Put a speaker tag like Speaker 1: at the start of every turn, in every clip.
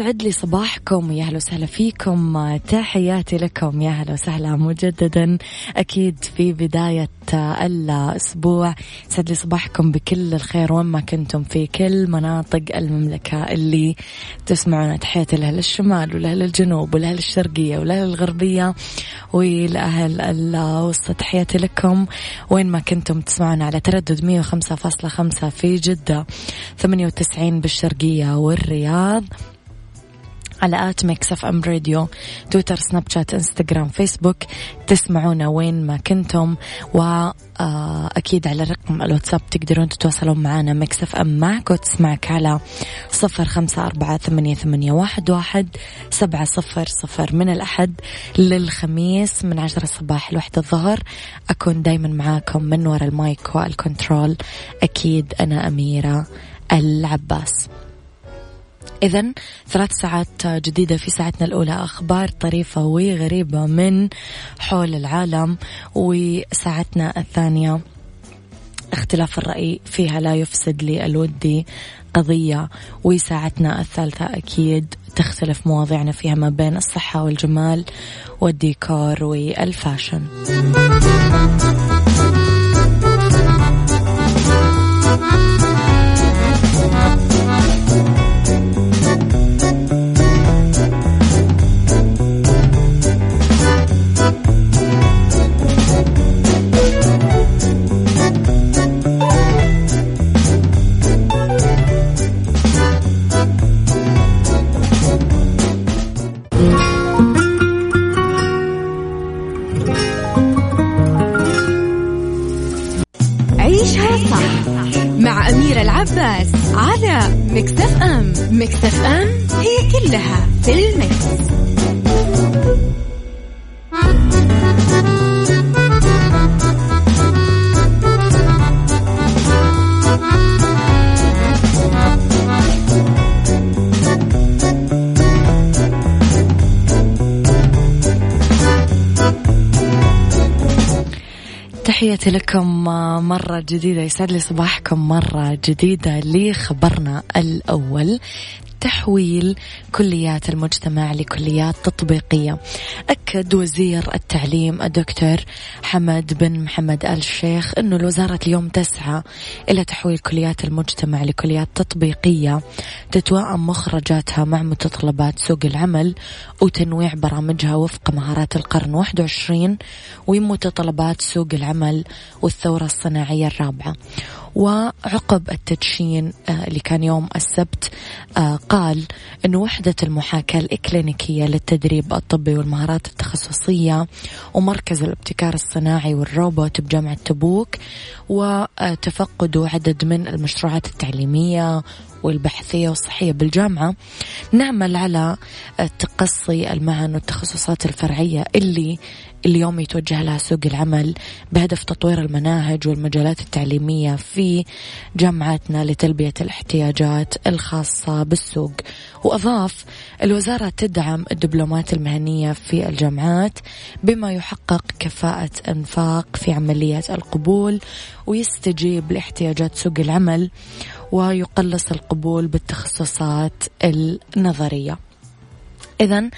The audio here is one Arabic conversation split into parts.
Speaker 1: يسعد لي صباحكم يا أهلا وسهلا فيكم. تحياتي لكم يا أهلا وسهلا. مجددا أكيد في بداية الأسبوع يسعد لي صباحكم بكل الخير وين ما كنتم في كل مناطق المملكة اللي تسمعون تحياتي لأهل الشمال ولأهل الجنوب ولأهل الشرقية ولأهل الغربية ولأهل الوسط تحياتي لكم وين ما كنتم تسمعون على تردد 105.5 في جدة 98 بالشرقية والرياض. على at Mix FM Radio تويتر سناب شات انستغرام فيسبوك تسمعونا وين ما كنتم. وأكيد على رقم الواتساب تقدرون تتواصلون معنا. Mix FM معك وتسمعك على صفر خمسة أربعة ثمانية, ثمانية واحد, واحد سبعة صفر صفر من الأحد للخميس من عشرة الصباح لوحدة الظهر. أكون دايما معاكم من وراء ال mic وال control. أكيد أنا أميرة العباس. إذا ثلاث ساعات جديدة في ساعتنا الأولى. أخبار طريفة وغريبة من حول العالم وساعتنا الثانية اختلاف الرأي فيها لا يفسد لي الودي قضية وساعتنا الثالثة أكيد تختلف مواضيعنا فيها ما بين الصحة والجمال والديكور والفاشن. لكم مرة جديدة يسعد لي صباحكم. مرة جديدة لخبرنا الأول تحويل كليات المجتمع لكليات تطبيقية. أكد وزير التعليم الدكتور حمد بن محمد آل الشيخ أنه الوزارة اليوم تسعى إلى تحويل كليات المجتمع لكليات تطبيقية تتوائم مخرجاتها مع متطلبات سوق العمل وتنويع برامجها وفق مهارات القرن 21 ومتطلبات سوق العمل والثورة الصناعية الرابعة. وعقب التدشين آه، اللي كان يوم السبت آه، قال أن وحدة المحاكاة الإكلينيكية للتدريب الطبي والمهارات التخصصية ومركز الابتكار الصناعي والروبوت بجامعة تبوك وتفقدوا عدد من المشروعات التعليمية والبحثية والصحية بالجامعة نعمل على تقصي المهن والتخصصات الفرعية اللي اليوم يتوجه لها سوق العمل بهدف تطوير المناهج والمجالات التعليمية في جامعاتنا لتلبية الاحتياجات الخاصة بالسوق. وأضاف الوزارة تدعم الدبلومات المهنية في الجامعات بما يحقق كفاءة أنفاق في عملية القبول ويستجيب لاحتياجات سوق العمل. ويقلص القبول بالتخصصات النظرية. إذا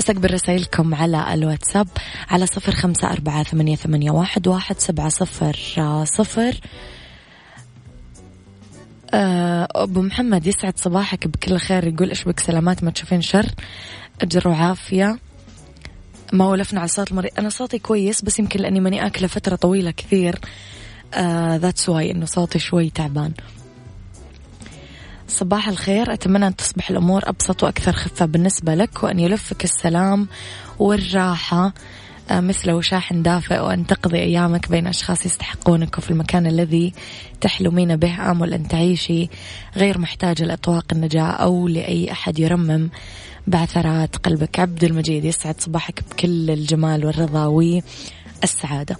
Speaker 1: أستقبل رسائلكم على الواتساب على صفر خمسة أربعة ثمانية, ثمانية واحد, واحد سبعة صفر صفر. آه، أبو محمد يسعد صباحك بكل خير يقول إيش بك؟ سلامات ما تشوفين شر؟ أجر وعافية. ما ولفنا على صوت المريض. أنا صوتي كويس بس يمكن لأني ماني أكلة فترة طويلة كثير. that's uh, why إنه صوتي شوي تعبان. صباح الخير. أتمنى أن تصبح الأمور أبسط وأكثر خفة بالنسبة لك وأن يلفك السلام والراحة آه، مثل وشاح دافئ وأن تقضي أيامك بين أشخاص يستحقونك وفي المكان الذي تحلمين به آمل أن تعيشي غير محتاجة لأطواق النجاة أو لأي أحد يرمم بعثرات قلبك. عبد المجيد يسعد صباحك بكل الجمال والرضا والسعادة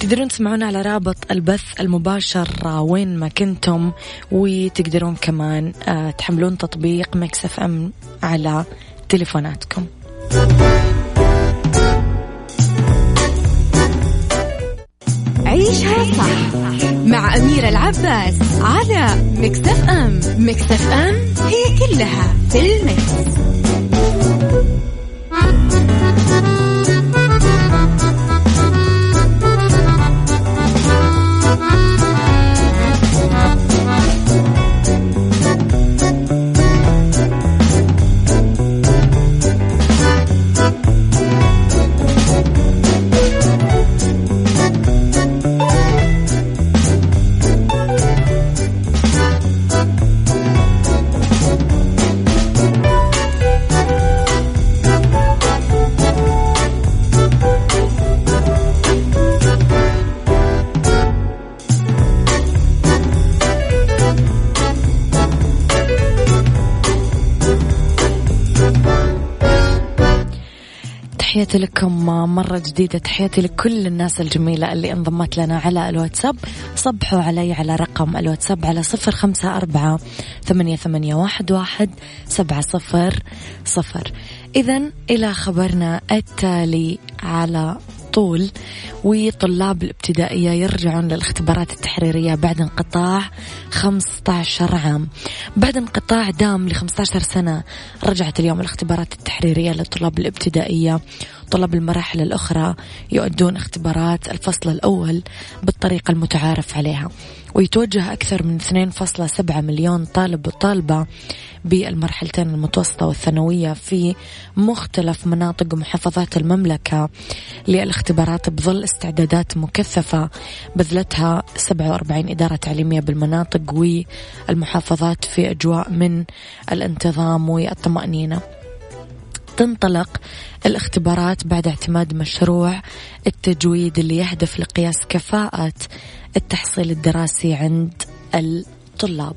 Speaker 1: تقدرون تسمعونا على رابط البث المباشر وين ما كنتم وتقدرون كمان آه، تحملون تطبيق Mix FM على تليفوناتكم.
Speaker 2: عيشها صح مع أميرة العباس على Mix FM. Mix FM هي كلها في
Speaker 1: ال mix. مرة جديدة. تحياتي لكل الناس الجميلة اللي انضمت لنا على الواتساب. صبحوا علي على رقم الواتساب على صفر خمسة أربعة ثمانية, ثمانية واحد, واحد سبعة صفر صفر. إذا إلى خبرنا التالي على طول وطلاب الابتدائية يرجعون للاختبارات التحريرية بعد انقطاع 15 عام. بعد انقطاع دام ل 15 سنة رجعت اليوم الاختبارات التحريرية للطلاب الابتدائية. طلاب المراحل الأخرى يؤدون اختبارات الفصل الأول بالطريقة المتعارف عليها. ويتوجه أكثر من 2.7 مليون طالب وطالبة بالمرحلتين المتوسطة والثانوية في مختلف مناطق ومحافظات المملكة للاختبارات بظل استعدادات مكثفة بذلتها 47 إدارة تعليمية بالمناطق والمحافظات في أجواء من الانتظام والطمأنينة. تنطلق الاختبارات بعد اعتماد مشروع التجويد اللي يهدف لقياس كفاءة التحصيل الدراسي عند الطلاب.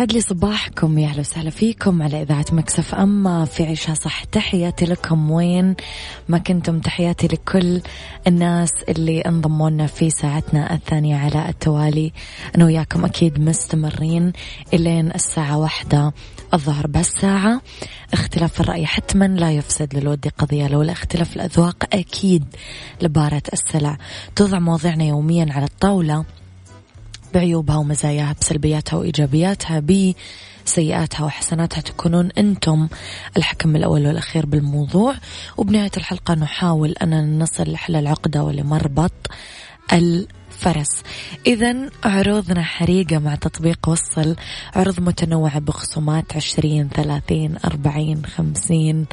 Speaker 1: يسعد لي صباحكم. يا أهلا وسهلا فيكم على إذاعة مكسف اما في عشاء صح. تحياتي لكم وين ما كنتم. تحياتي لكل الناس اللي انضموا لنا في ساعتنا الثانية على التوالي. أنا وياكم أكيد مستمرين إلين الساعة واحدة الظهر بهالساعة. اختلاف الرأي حتما لا يفسد للود قضية لولا اختلاف الأذواق أكيد لبارة السلع. توضع مواضيعنا يوميا على الطاولة. بعيوبها ومزاياها بسلبياتها وإيجابياتها بسيئاتها وحسناتها تكونون أنتم الحكم الأول والأخير بالموضوع. وبنهاية الحلقة نحاول أن نصل لحل العقدة ولمربط فرس. إذا عروضنا حريقة مع تطبيق وصل. عروض متنوعة بخصومات عشرين ثلاثين أربعين خمسين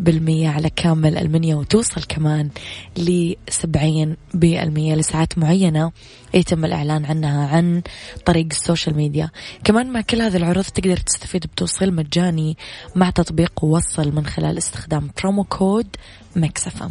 Speaker 1: بالمية على كامل ألمنيا وتوصل كمان لسبعين بالمية لساعات معينة. يتم الإعلان عنها عن طريق ال social media. كمان مع كل هذه العروض تقدر تستفيد بتوصيل مجاني مع تطبيق وصل من خلال استخدام promo code Mix FM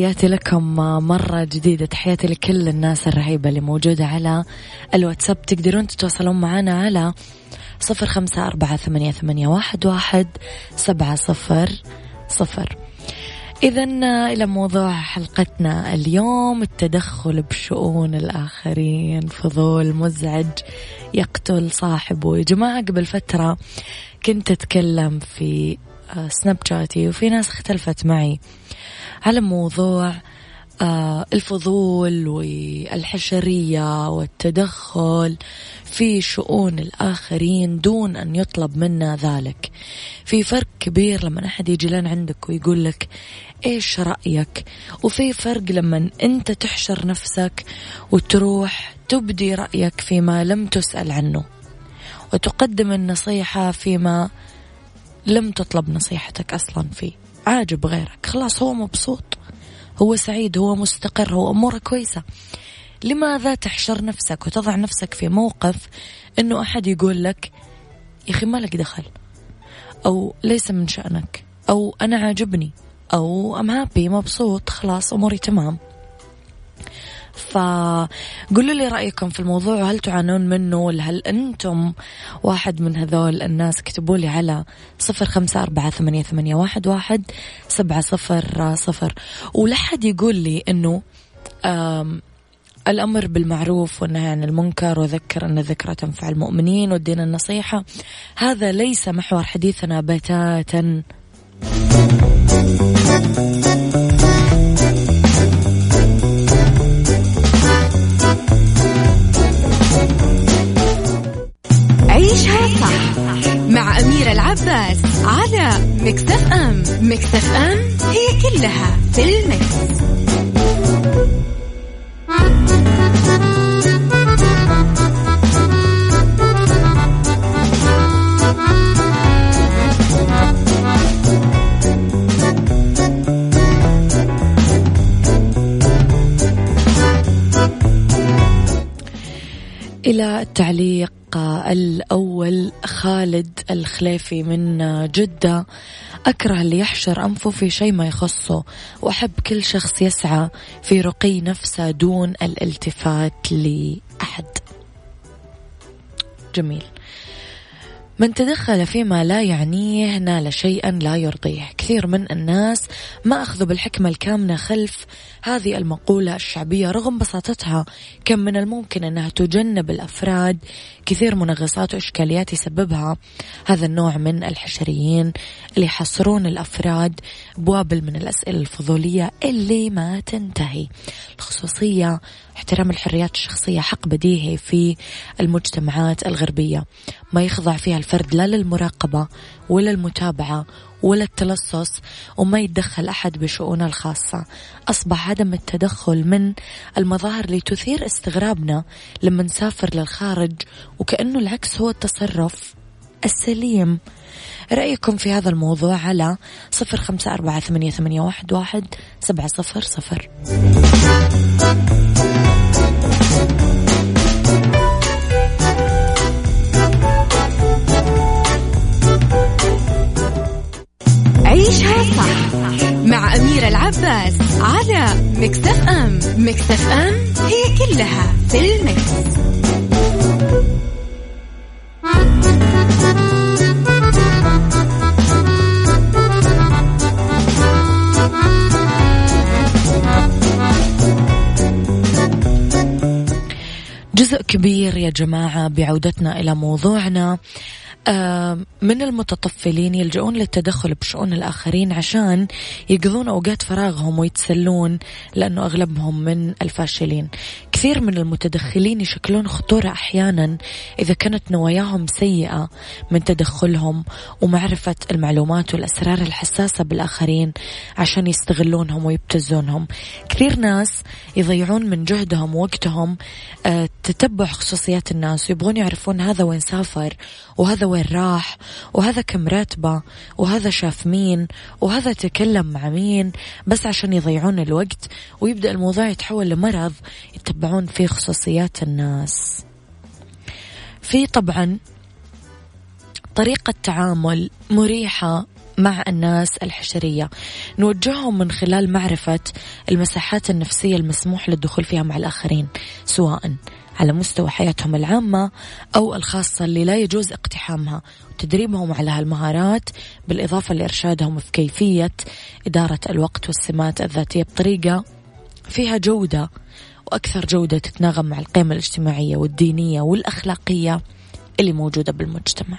Speaker 1: تحياتي لكم مرة جديدة. تحياتي لكل الناس الرهيبة اللي موجودة على الواتساب. تقدرون تتواصلون معنا على صفر خمسة أربعة ثمانية, ثمانية واحد, واحد سبعة صفر صفر. إذا إلى موضوع حلقتنا اليوم التدخل بشؤون الآخرين. فضول مزعج يقتل صاحبه. يا جماعة قبل فترة كنت أتكلم في سناب شاتي وفي ناس اختلفت معي. على موضوع آه الفضول والحشرية والتدخل في شؤون الآخرين دون أن يطلب منا ذلك. في فرق كبير لما أحد يجي لنا عندك ويقول لك إيش رأيك؟ وفي فرق لما أنت تحشر نفسك وتروح تبدي رأيك فيما لم تسأل عنه. وتقدم النصيحة فيما لم تطلب نصيحتك أصلا فيه. عاجب غيرك. خلاص هو مبسوط. هو سعيد هو مستقر هو أموره كويسة. لماذا تحشر نفسك وتضع نفسك في موقف أنه أحد يقول لك يا أخي مالك دخل؟ أو ليس من شأنك؟ أو أنا عاجبني؟ أو أم هابي مبسوط خلاص أموري تمام. فقولوا لي رأيكم في الموضوع وهل تعانون منه ولا هل أنتم واحد من هذول الناس؟ اكتبوا لي على صفر خمسة أربعة ثمانية, ثمانية واحد, واحد سبعة صفر صفر. ولحد يقول لي أنه الأمر بالمعروف والنهي عن المنكر وذكر أن الذكرى تنفع المؤمنين والدين النصيحة. هذا ليس محور حديثنا بتاتا.
Speaker 2: مع أميرة العباس على مكتف أم مكتف أم هي كلها في المكس.
Speaker 1: إلى التعليق الأول خالد الخليفي من جدة أكره اللي يحشر أنفه في شيء ما يخصه وأحب كل شخص يسعى في رقي نفسه دون الالتفات لأحد. جميل. من تدخل فيما لا يعنيه نال شيئا لا يرضيه. كثير من الناس ما أخذوا بالحكمة الكامنة خلف هذه المقولة الشعبية رغم بساطتها كم من الممكن أنها تجنب الأفراد كثير منغصات وإشكاليات يسببها هذا النوع من الحشريين اللي يحصرون الأفراد بوابل من الأسئلة الفضولية اللي ما تنتهي. الخصوصية احترام الحريات الشخصية حق بديهي في المجتمعات الغربية. ما يخضع فيها الفرد لا للمراقبة ولا المتابعة ولا التلصص وما يتدخل أحد بشؤونه الخاصة. أصبح عدم التدخل من المظاهر اللي تثير استغرابنا لما نسافر للخارج وكأنه العكس هو التصرف السليم. رأيكم في هذا الموضوع على صفر خمسة أربعة ثمانية, واحد سبعة صفر صفر.
Speaker 2: عيشها صح مع أميرة العباس على مكتف أم مكتف أم هي كلها في المكس.
Speaker 1: جزء كبير يا جماعة بعودتنا إلى موضوعنا من المتطفلين يلجؤون للتدخل بشؤون الآخرين عشان يقضون أوقات فراغهم ويتسلون لأنه أغلبهم من الفاشلين. كثير من المتدخلين يشكلون خطورة أحيانا إذا كانت نواياهم سيئة من تدخلهم ومعرفة المعلومات والأسرار الحساسة بالآخرين عشان يستغلونهم ويبتزونهم. كثير ناس يضيعون من جهدهم ووقتهم آه، تتبع خصوصيات الناس ويبغون يعرفون هذا وين سافر وهذا وين راح وهذا كم راتبه وهذا شاف مين وهذا تكلم مع مين بس عشان يضيعون الوقت ويبدأ الموضوع يتحول لمرض يتبعون فيه خصوصيات الناس. في طبعا طريقة تعامل مريحة مع الناس الحشرية نوجههم من خلال معرفة المساحات النفسية المسموح للدخول فيها مع الآخرين سواء على مستوى حياتهم العامة أو الخاصة اللي لا يجوز اقتحامها وتدريبهم على هالمهارات بالإضافة لإرشادهم في كيفية إدارة الوقت والسمات الذاتية بطريقة فيها جودة وأكثر جودة تتناغم مع القيم الاجتماعية والدينية والأخلاقية اللي موجودة بالمجتمع.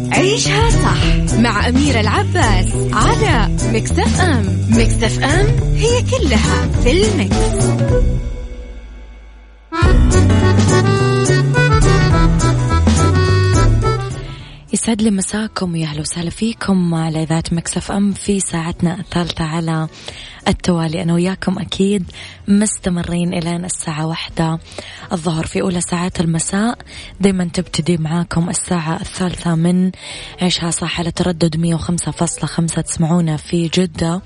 Speaker 2: عيشها صح مع أميرة العباس على Mix FM Mix FM هي كلها في ال mix.
Speaker 1: يسعد لي مساكم ويا أهلا وسهلا فيكم على إذاعة Mix FM في ساعتنا الثالثة على التوالي. أنا وياكم أكيد مستمرين إلى الساعة واحدة الظهر في أولى ساعات المساء. دايما تبتدي معاكم الساعة الثالثة من عيشها صح على تردد مية وخمسة فاصلة خمسة. تسمعونا في جدة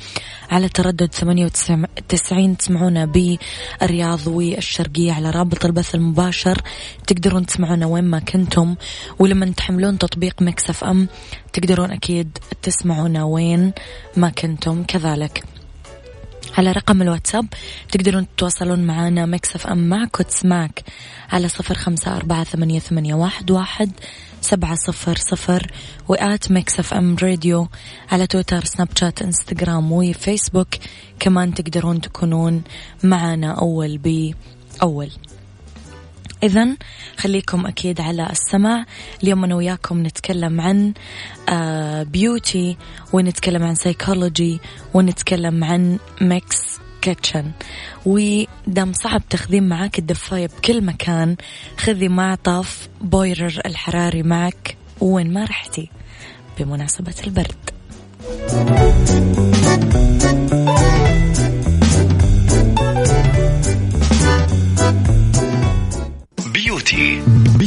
Speaker 1: على تردد ثمانية وتسعين تسمعونا بالرياض والشرقية على رابط البث المباشر. تقدرون تسمعونا وين ما كنتم ولما تحملون تطبيق Mix FM تقدرون أكيد تسمعونا وين ما كنتم. كذلك على رقم الواتساب. تقدرون تتواصلون معنا Mix FM معك وتسمعك على صفر خمسة أربعة ثمانية, ثمانية واحد, واحد سبعة صفر صفر و at Mix FM Radio على تويتر سناب شات انستغرام وفيسبوك. كمان تقدرون تكونون معنا أول بأول. إذا خليكم أكيد على السمع اليوم أنا وياكم نتكلم عن beauty آه، ونتكلم عن سيكولوجي ونتكلم عن Mix Kitchen ودام صعب تاخذين معاك الدفاية بكل مكان خذي معطف بويرر الحراري معك وين ما رحتي بمناسبة البرد.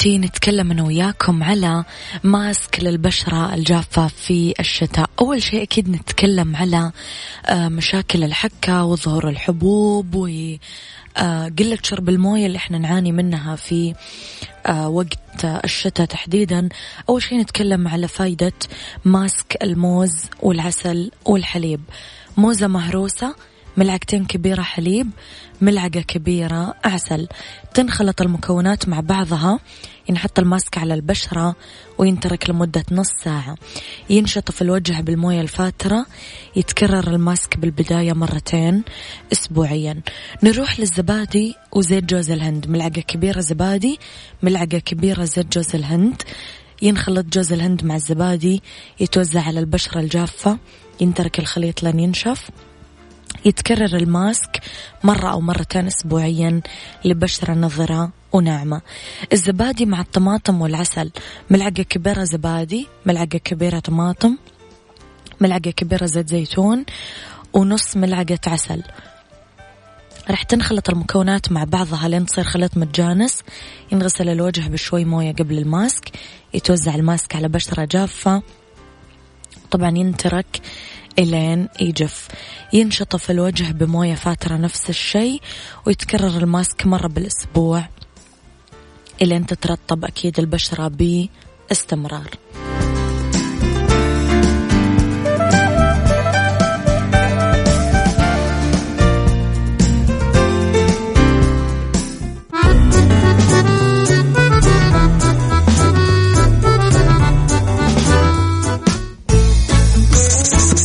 Speaker 1: في بيوتي نتكلم أنا وياكم على ماسك للبشرة الجافة في الشتاء. أول شيء أكيد نتكلم على آه، مشاكل الحكة وظهور الحبوب و آه، شرب الموية اللي إحنا نعاني منها في آه، وقت الشتاء تحديدا. أول شيء نتكلم على فايدة ماسك الموز والعسل والحليب. موزة مهروسة ملعقتين كبيرة حليب ملعقة كبيرة عسل. تنخلط المكونات مع بعضها ينحط الماسك على البشرة وينترك لمدة نص ساعة. ينشطف الوجه بالموية الفاترة يتكرر الماسك بالبداية مرتين أسبوعيا. نروح للزبادي وزيت جوز الهند. ملعقة كبيرة زبادي ملعقة كبيرة زيت جوز الهند. ينخلط جوز الهند مع الزبادي يتوزع على البشرة الجافة ينترك الخليط لين ينشف. يتكرر الماسك مرة أو مرتين أسبوعيا لبشرة نظرة وناعمة الزبادي مع الطماطم والعسل. ملعقة كبيرة زبادي ملعقة كبيرة طماطم ملعقة كبيرة زيت زيتون ونص ملعقة عسل. راح تنخلط المكونات مع بعضها لين تصير خليط متجانس. ينغسل الوجه بشوي موية قبل الماسك. يتوزع الماسك على بشرة جافة. طبعا ينترك إلين يجف. ينشطف الوجه بموية فاترة نفس الشيء ويتكرر الماسك مرة بالأسبوع. إلين تترطب أكيد البشرة باستمرار.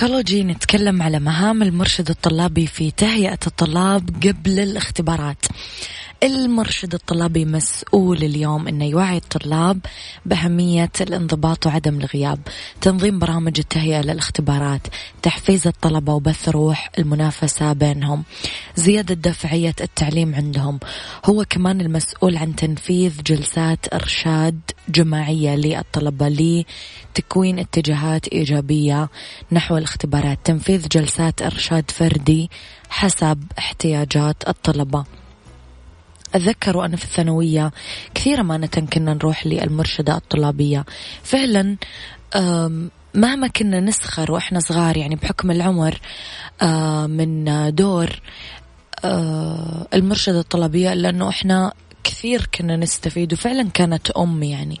Speaker 1: في سيكولوجي نتكلم على مهام المرشد الطلابي في تهيئة الطلاب قبل الاختبارات. المرشد الطلابي مسؤول اليوم إنه يوعي الطلاب بأهمية الانضباط وعدم الغياب، تنظيم برامج التهيئة للاختبارات، تحفيز الطلبة وبث روح المنافسة بينهم، زيادة دفعية التعليم عندهم، هو كمان المسؤول عن تنفيذ جلسات إرشاد جماعية للطلبة لتكوين اتجاهات إيجابية نحو الاختبارات، تنفيذ جلسات إرشاد فردي حسب احتياجات الطلبة. أتذكر وأنا في الثانوية كثير أمانة كنا نروح للمرشدة الطلابية. فعلا مهما كنا نسخر وإحنا صغار يعني بحكم العمر من دور المرشدة الطلابية لأنه إحنا كثير كنا نستفيد وفعلا كانت أم يعني.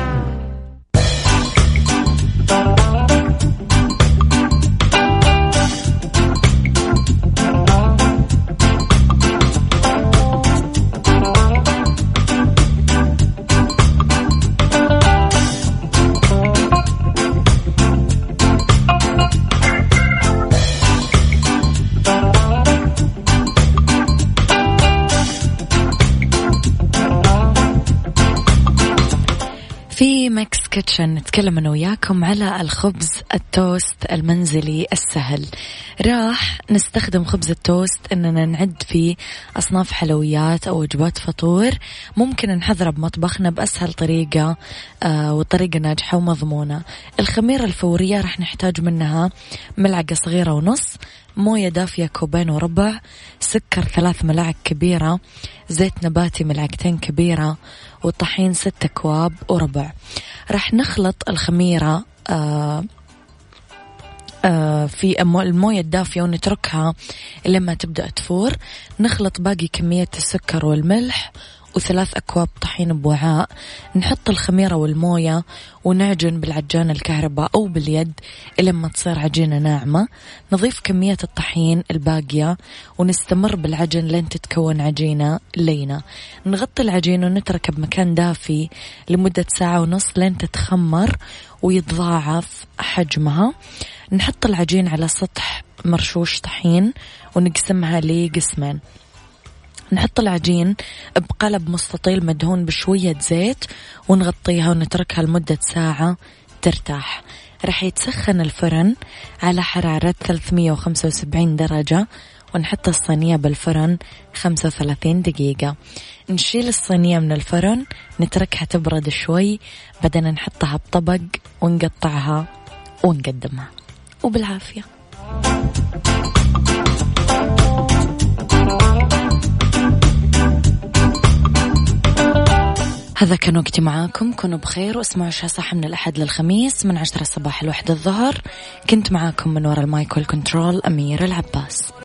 Speaker 1: Kitchen نتكلم أنا وياكم على الخبز التوست المنزلي السهل. راح نستخدم خبز التوست أننا نعد فيه أصناف حلويات أو وجبات فطور. ممكن نحضره بمطبخنا بأسهل طريقة آه وطريقة ناجحة ومضمونة. الخميرة الفورية راح نحتاج منها ملعقة صغيرة ونص موية دافية كوبين وربع سكر ثلاث ملاعق كبيرة زيت نباتي ملعقتين كبيرة وطحين ست أكواب وربع. راح نخلط الخميرة آه آه في الموية الدافية ونتركها لما تبدأ تفور. نخلط باقي كمية السكر والملح وثلاث أكواب طحين بوعاء نحط الخميرة والموية ونعجن بالعجان الكهرباء أو باليد لما تصير عجينة ناعمة. نضيف كمية الطحين الباقية ونستمر بالعجن لين تتكون عجينة لينة. نغطي العجينة ونتركه بمكان دافي لمدة ساعة ونص لين تتخمر ويتضاعف حجمها. نحط العجين على سطح مرشوش طحين ونقسمها لقسمين. نحط العجين بقلب مستطيل مدهون بشوية زيت ونغطيها ونتركها لمدة ساعة ترتاح. راح يتسخن الفرن على حرارة 375 درجة ونحط الصينية بالفرن 35 دقيقة. نشيل الصينية من الفرن نتركها تبرد شوي بعدين نحطها بطبق ونقطعها ونقدمها. وبالعافية. هذا كان وقتي معاكم. كونوا بخير واسمعوا عشاء صح من الأحد للخميس من عشرة الصباح لوحدة الظهر. كنت معاكم من وراء المايك والكنترول أمير العباس.